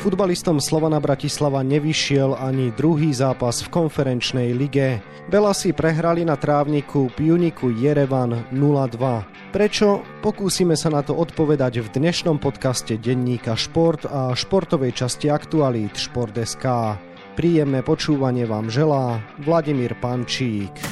Futbalistom Slovana Bratislava nevyšiel ani druhý zápas v konferenčnej lige. Belasi prehrali na trávniku Pioniku Jerevan 0-2. Prečo? Pokúsime sa na to odpovedať v dnešnom podcaste denníka Šport a športovej časti aktualít Šport.sk. Príjemné počúvanie vám želá Vladimír Pančík.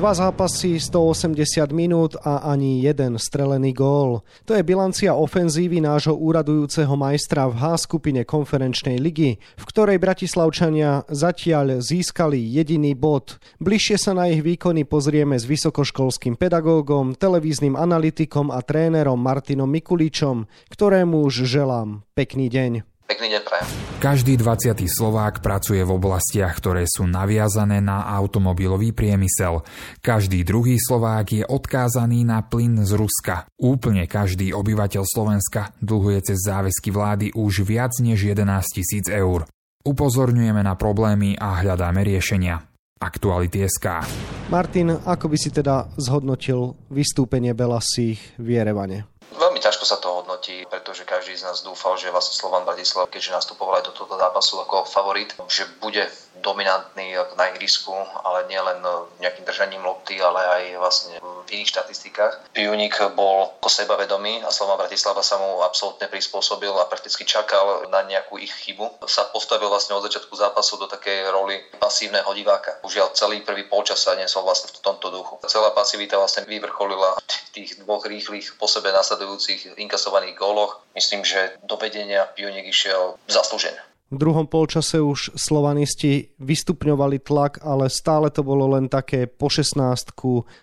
Dva zápasy, 180 minút a ani jeden strelený gól. To je bilancia ofenzívy nášho úradujúceho majstra v H skupine konferenčnej ligy, v ktorej Bratislavčania zatiaľ získali jediný bod. Bližšie sa na ich výkony pozrieme s vysokoškolským pedagógom, televíznym analytikom a trénerom Martinom Mikuličom, ktorému už želám pekný deň. Pekný deň prajem. Každý 20. Slovák pracuje v oblastiach, ktoré sú naviazané na automobilový priemysel. Každý druhý Slovák je odkázaný na plyn z Ruska. Úplne každý obyvateľ Slovenska dlhuje cez záväzky vlády už viac než 11 tisíc eur. Upozorňujeme na problémy a hľadáme riešenia. Aktuality SK. Martin, ako by si teda zhodnotil vystúpenie Belasích v Jerevane? Veľmi ťažko sa to hodnotí, pretože každý z nás dúfal, že vlastne Slovan Bratislav, keďže nastupoval aj do tohto zápasu ako favorit, že bude dominantný na ihrisku, ale nielen nejakým držaním lopty, ale aj vlastne v iných štatistikách. Pijuník bol ako sebavedomý a Slovan Bratislava sa mu absolútne prispôsobil a prakticky čakal na nejakú ich chybu. Sa postavil vlastne od začiatku zápasu do takej roli pasívneho diváka. Užiaľ celý prvý polčas sa nesol vlastne v tomto duchu. Celá pasivita vlastne vyvrcholila tých dvoch rýchlych po sebe nasledujúcich inkasovaných góloch. Myslím, že do vedenia Pijuník išiel zaslúžene. V druhom polčase už slovanisti vystupňovali tlak, ale stále to bolo len také po 16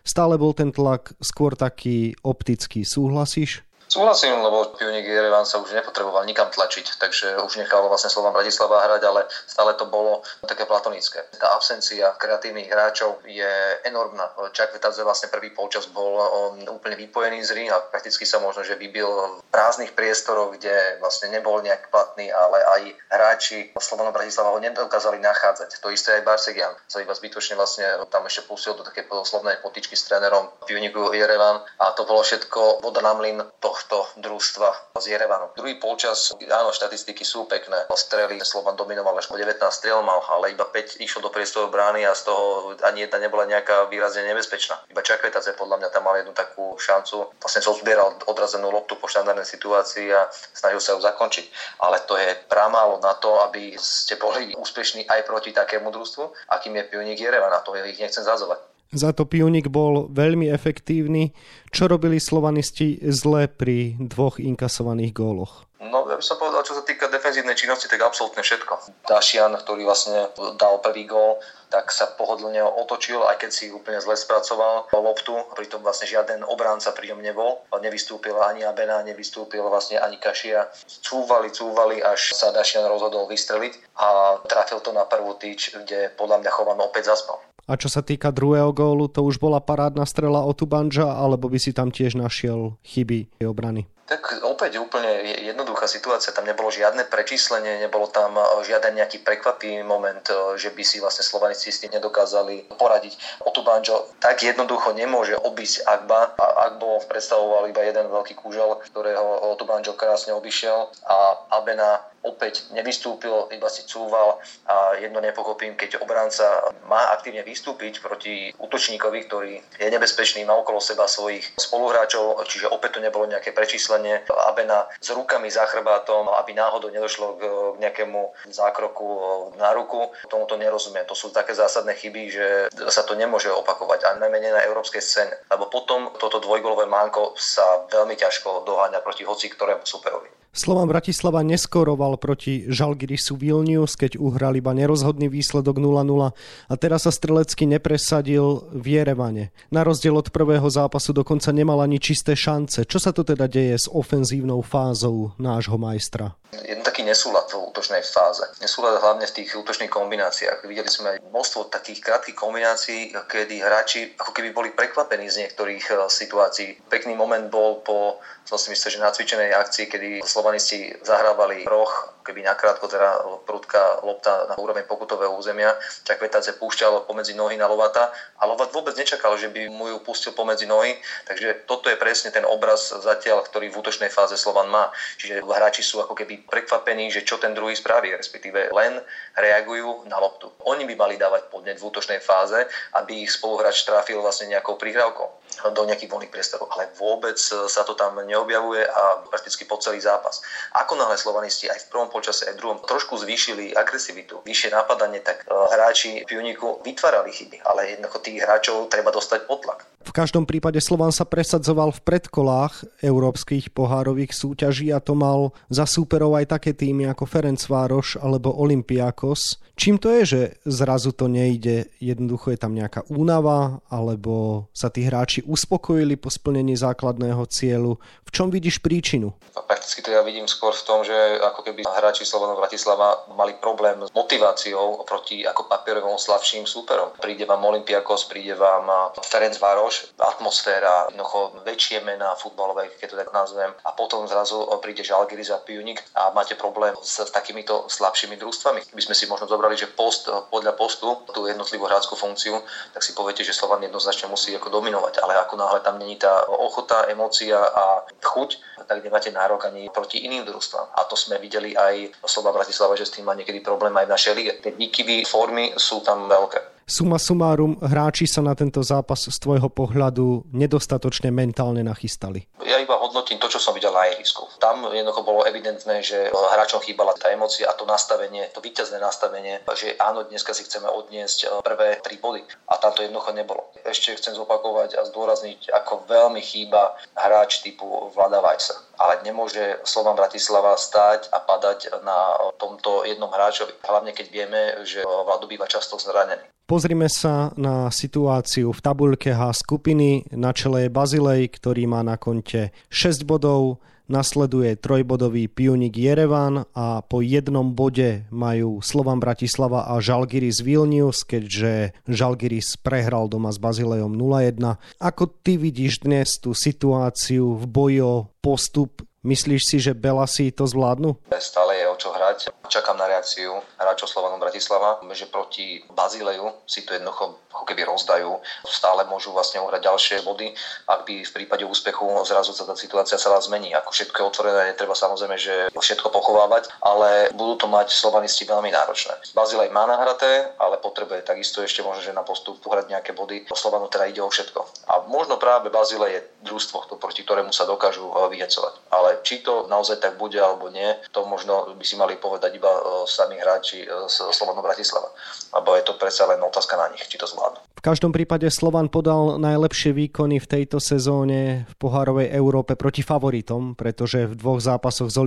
Stále bol ten tlak skôr taký optický. Súhlasíš? Súhlasím, lebo Pionik Jerevan sa už nepotreboval nikam tlačiť, takže už nechal vlastne Slovan Bratislava hrať, ale stále to bolo také platonické. Tá absencia kreatívnych hráčov je enormná. Čak Vetadze vlastne prvý polčas bol úplne vypojený z hry a prakticky sa možno, že vybil v prázdnych priestoroch, kde vlastne nebol nejak platný, ale aj hráči Slovana Bratislava ho nedokázali nachádzať. To isté aj Barsegian sa iba zbytočne vlastne tam ešte pustil do také poslovnej potičky s trénerom Pioniku Jerevan a to bolo všetko voda na mlin to tohto družstva z Jerevanu. Druhý polčas, áno, štatistiky sú pekné. Strely Slovan dominoval až po 19 strel mal, ale iba 5 išlo do priestoru brány a z toho ani jedna nebola nejaká výrazne nebezpečná. Iba Čakvetace podľa mňa tam mal jednu takú šancu. Vlastne zozbieral odrazenú loptu po štandardnej situácii a snažil sa ju zakončiť. Ale to je pramálo na to, aby ste boli úspešní aj proti takému družstvu, akým je Pioník Jerevan. A to ich nechcem zazovať. Za to Pionik bol veľmi efektívny. Čo robili slovanisti zle pri dvoch inkasovaných góloch? No, ja by som povedal, čo sa týka defenzívnej činnosti, tak absolútne všetko. Dašian, ktorý vlastne dal prvý gól, tak sa pohodlne otočil, aj keď si úplne zle spracoval loptu. Pritom vlastne žiaden obránca pri ňom nebol. Nevystúpil ani Abena, nevystúpil vlastne ani Kašia. Cúvali, cúvali, až sa Dašian rozhodol vystreliť a trafil to na prvú tyč, kde podľa mňa Chovan opäť zaspal. A čo sa týka druhého gólu, to už bola parádna strela od Tubanža, alebo by si tam tiež našiel chyby obrany? Tak opäť úplne jednoduchá situácia, tam nebolo žiadne prečíslenie, nebolo tam e, žiaden nejaký prekvapivý moment, e, že by si vlastne slovanisti nedokázali poradiť. Otubanjo tak jednoducho nemôže obísť Agba a Agbo predstavoval iba jeden veľký kúžel, ktorého Otubanjo krásne obišiel a Abena opäť nevystúpil, iba si cúval a jedno nepochopím, keď obranca má aktívne vystúpiť proti útočníkovi, ktorý je nebezpečný, má okolo seba svojich spoluhráčov, čiže opäť to nebolo nejaké prečíslenie. Abena s rukami za chrbátom, aby náhodou nedošlo k nejakému zákroku na ruku, tomuto nerozumiem. To sú také zásadné chyby, že sa to nemôže opakovať, a najmenej na európskej scéne. Lebo potom toto dvojgolové manko sa veľmi ťažko doháňa proti hoci ktorému superovi. Slovan Bratislava neskoroval proti Žalgirisu Vilnius, keď uhral iba nerozhodný výsledok 0-0 a teraz sa strelecky nepresadil v Jerevane. Na rozdiel od prvého zápasu dokonca nemal ani čisté šance. Čo sa to teda deje s ofenzívnou fázou nášho majstra? Jeden taký nesúlad v útočnej fáze. Nesúlad hlavne v tých útočných kombináciách. Videli sme množstvo takých krátkých kombinácií, kedy hráči ako keby boli prekvapení z niektorých eh, situácií. Pekný moment bol po som si myslel, že na cvičenej akcii, kedy Slovan slovanisti zahrávali roh keby nakrátko teda prudká lopta na úroveň pokutového územia, tak Vetace púšťal pomedzi nohy na Lovata a Lovat vôbec nečakal, že by mu ju pustil pomedzi nohy, takže toto je presne ten obraz zatiaľ, ktorý v útočnej fáze Slovan má. Čiže hráči sú ako keby prekvapení, že čo ten druhý spraví, respektíve len reagujú na loptu. Oni by mali dávať podnet v útočnej fáze, aby ich spoluhráč trafil vlastne nejakou prihrávkou do nejakých voľných priestorov, ale vôbec sa to tam neobjavuje a prakticky po celý zápas. Ako náhle Slovanisti aj v prvom počase aj v druhom trošku zvýšili agresivitu, vyššie napadanie, tak e, hráči Pioniku vytvárali chyby, ale jednoducho tých hráčov treba dostať pod tlak. V každom prípade Slovan sa presadzoval v predkolách európskych pohárových súťaží a to mal za súperov aj také týmy ako Ferencvároš alebo Olympiakos. Čím to je, že zrazu to nejde? Jednoducho je tam nejaká únava alebo sa tí hráči uspokojili po splnení základného cieľu? V čom vidíš príčinu? Prakticky to ja vidím skôr v tom, že ako keby hráči Slovana Bratislava mali problém s motiváciou proti ako papierovom slabším súperom. Príde vám Olympiakos, príde vám Ferenc Vároš, atmosféra, jednoducho väčšie mená futbalové, keď to tak nazvem, a potom zrazu príde Žalgiris a Pionik a máte problém s, s takýmito slabšími družstvami. My sme si možno zobrali, že post, podľa postu, tú jednotlivú hráckú funkciu, tak si poviete, že Slovan jednoznačne musí ako dominovať. Ale ako náhle tam není tá ochota, emócia a chuť, tak nemáte nárok ani proti iným družstvám. A to sme videli aj Slova Bratislava, že s tým má niekedy problém aj v našej lige. Tie výkyvy formy sú tam veľké. Suma sumárum, hráči sa na tento zápas z tvojho pohľadu nedostatočne mentálne nachystali. Ja iba hodnotím to, čo som videl na ihrisku. Tam jednoducho bolo evidentné, že hráčom chýbala tá emócia a to nastavenie, to víťazné nastavenie, že áno, dneska si chceme odniesť eh, prvé tri body. A tam to jednoducho nebolo. Ešte chcem zopakovať a zdôrazniť, ako veľmi chýba hráč typu Vlada Vajsa. Ale nemôže Slovan Bratislava stáť a padať na tomto jednom hráčovi. Hlavne keď vieme, že Vlado býva často zranený. Pozrime sa na situáciu v tabuľke H skupiny. Na čele je Bazilej, ktorý má na konte 6 bodov. Nasleduje trojbodový Pionik Jerevan a po jednom bode majú Slovan Bratislava a Žalgiris Vilnius, keďže Žalgiris prehral doma s Bazilejom 0-1. Ako ty vidíš dnes tú situáciu v boji o postup Myslíš si, že Belasi to zvládnu? Stále je o čo hrať. Čakám na reakciu hráčov Slovanu Bratislava, že proti Bazileju si to jednoducho ako keby rozdajú. Stále môžu vlastne uhrať ďalšie body, ak by v prípade úspechu zrazu sa tá situácia celá zmení. Ako všetko je otvorené, netreba samozrejme, že všetko pochovávať, ale budú to mať slovanisti veľmi náročné. Bazilej má nahraté, ale potrebuje takisto ešte možno, že na postup uhrať nejaké body. Slovanu teda ide o všetko. A možno práve Bazilej je družstvo, proti ktorému sa dokážu vyhecovať. Ale či to naozaj tak bude alebo nie, to možno by si mali povedať iba e, sami hráči z e, Slovanu Bratislava. Lebo je to predsa len otázka na nich, či to zvládnu. V každom prípade Slovan podal najlepšie výkony v tejto sezóne v pohárovej Európe proti favoritom, pretože v dvoch zápasoch z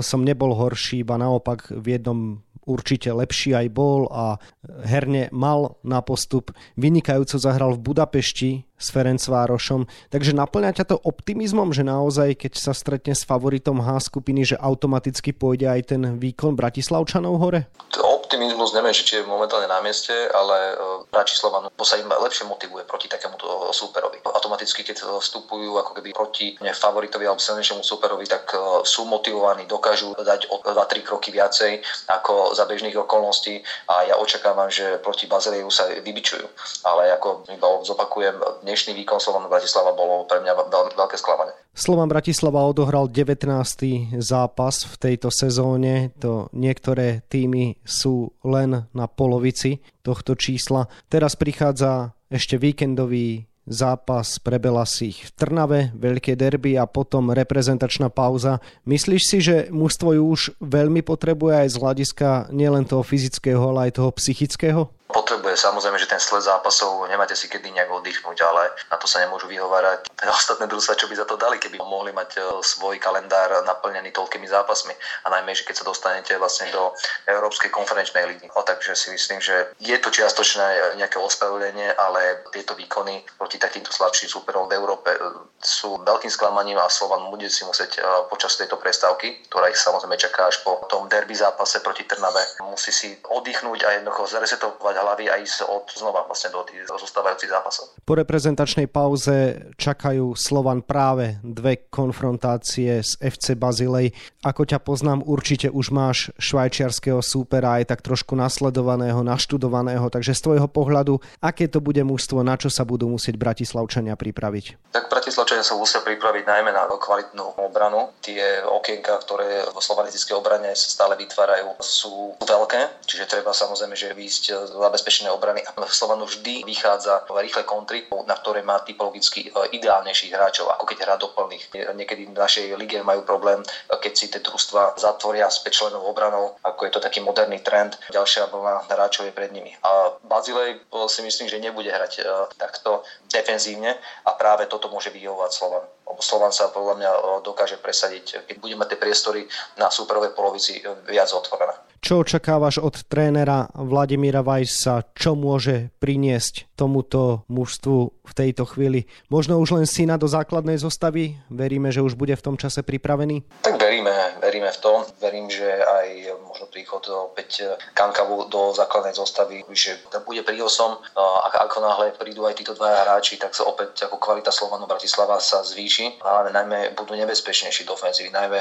som nebol horší, iba naopak v jednom určite lepší aj bol a herne mal na postup. Vynikajúco zahral v Budapešti s Ferencvárošom. Takže naplňa ťa to optimizmom, že naozaj, keď sa stretne s favoritom H skupiny, že automaticky pôjde aj ten výkon Bratislavčanov hore? Optimizmus neviem, či je momentálne na mieste, ale hráči Slovanu sa im lepšie motivuje proti takémuto súperovi. Automaticky, keď vstupujú ako keby proti favoritovi alebo silnejšiemu súperovi, tak e, sú motivovaní, dokážu dať o 2-3 kroky viacej ako za bežných okolností a ja očakávam, že proti Bazileu sa vybičujú. Ale ako iba zopakujem, dnešný výkon Slovanu Bratislava bolo pre mňa veľké sklamanie. Slovan Bratislava odohral 19. zápas v tejto sezóne. To niektoré týmy sú len na polovici tohto čísla. Teraz prichádza ešte víkendový zápas pre Belasích v Trnave, veľké derby a potom reprezentačná pauza. Myslíš si, že mužstvo ju už veľmi potrebuje aj z hľadiska nielen toho fyzického, ale aj toho psychického? Potrebuje. Samozrejme, že ten sled zápasov nemáte si kedy nejak oddychnúť, ale na to sa nemôžu vyhovárať ostatné družstva, čo by za to dali, keby mohli mať e, svoj kalendár naplnený toľkými zápasmi. A najmä, že keď sa dostanete vlastne do Európskej konferenčnej ligy. O, takže si myslím, že je to čiastočné nejaké ospravedlenie, ale tieto výkony proti takýmto slabším súperom v Európe e, sú veľkým sklamaním a Slovan bude si musieť e, počas tejto prestávky, ktorá ich samozrejme čaká až po tom derby zápase proti Trnave, musí si oddychnúť a jednoducho zaresetovať hlavy a ísť od znova vlastne do tých zostávajúcich zápasov. Po reprezentačnej pauze čakajú Slovan práve dve konfrontácie s FC Bazilej. Ako ťa poznám, určite už máš švajčiarského súpera aj tak trošku nasledovaného, naštudovaného, takže z tvojho pohľadu, aké to bude mužstvo, na čo sa budú musieť Bratislavčania pripraviť? Tak Bratislavčania sa musia pripraviť najmä na kvalitnú obranu. Tie okienka, ktoré vo slovanistickej obrane sa stále vytvárajú, sú veľké, čiže treba samozrejme, že výjsť zabezpečenej obrany. Slovanu vždy vychádza rýchle kontry, na ktoré má typologicky e, ideálnejších hráčov, ako keď hrá doplných. Niekedy v našej lige majú problém, keď si tie družstva zatvoria s členov obranou, ako je to taký moderný trend. Ďalšia vlna hráčov je pred nimi. A Bazilej e, si myslím, že nebude hrať e, takto defenzívne a práve toto môže vyhovovať Slovan. Slovan sa podľa mňa dokáže presadiť, keď budeme tie priestory na súperovej polovici viac otvorené. Čo očakávaš od trénera Vladimíra Vajsa? Čo môže priniesť tomuto mužstvu v tejto chvíli? Možno už len syna do základnej zostavy? Veríme, že už bude v tom čase pripravený? Tak veríme, veríme v tom. Verím, že aj príchod opäť Kankavu do základnej zostavy, že bude prínosom. A ako náhle prídu aj títo dvaja hráči, tak sa opäť ako kvalita Slovanu Bratislava sa zvýši. Ale najmä budú nebezpečnejší do ofenzívy, najmä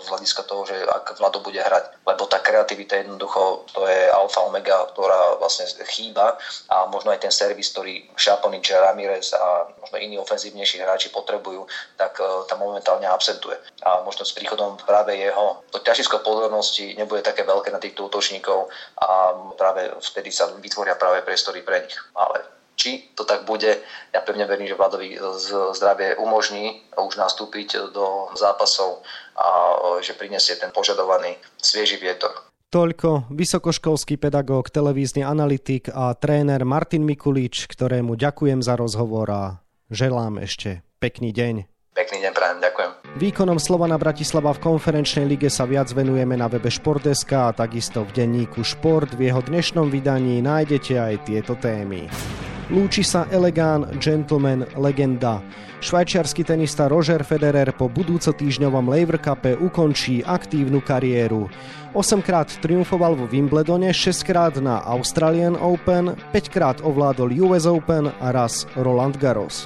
z hľadiska toho, že ak Vlado bude hrať. Lebo tá kreativita jednoducho to je alfa omega, ktorá vlastne chýba a možno aj ten servis, ktorý Šaponič, Ramirez a možno iní ofenzívnejší hráči potrebujú, tak tam momentálne absentuje. A možno s príchodom práve jeho to ťažisko pozornosti nebude také veľké na týchto útočníkov a práve vtedy sa vytvoria práve priestory pre nich. Ale či to tak bude, ja pevne verím, že Vladovi zdravie umožní už nastúpiť do zápasov a že prinesie ten požadovaný svieži vietor. Toľko vysokoškolský pedagóg, televízny analytik a tréner Martin Mikulič, ktorému ďakujem za rozhovor a želám ešte pekný deň. Pekný deň prajem, ďakujem. Výkonom Slovana Bratislava v konferenčnej lige sa viac venujeme na webe Športeska a takisto v denníku Šport. V jeho dnešnom vydaní nájdete aj tieto témy. Lúči sa elegán, gentleman, legenda. Švajčiarsky tenista Roger Federer po budúco týždňovom Laver Cupe ukončí aktívnu kariéru. 8 krát triumfoval vo Wimbledone, 6 krát na Australian Open, 5 krát ovládol US Open a raz Roland Garros.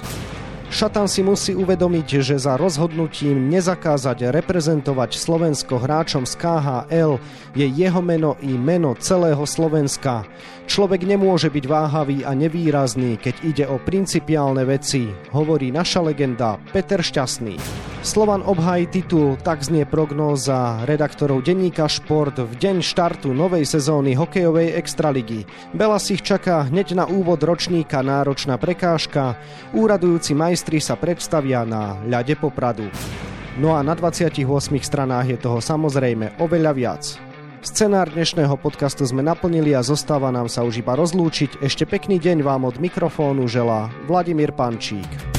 Šatan si musí uvedomiť, že za rozhodnutím nezakázať reprezentovať Slovensko hráčom z KHL je jeho meno i meno celého Slovenska. Človek nemôže byť váhavý a nevýrazný, keď ide o principiálne veci, hovorí naša legenda Peter Šťastný. Slovan obhájí titul, tak znie prognóza redaktorov denníka Šport v deň štartu novej sezóny hokejovej extraligy. Bela si ich čaká hneď na úvod ročníka náročná prekážka. Úradujúci majstri sa predstavia na ľade Popradu. No a na 28 stranách je toho samozrejme oveľa viac. Scenár dnešného podcastu sme naplnili a zostáva nám sa už iba rozlúčiť. Ešte pekný deň vám od mikrofónu želá Vladimír Pančík.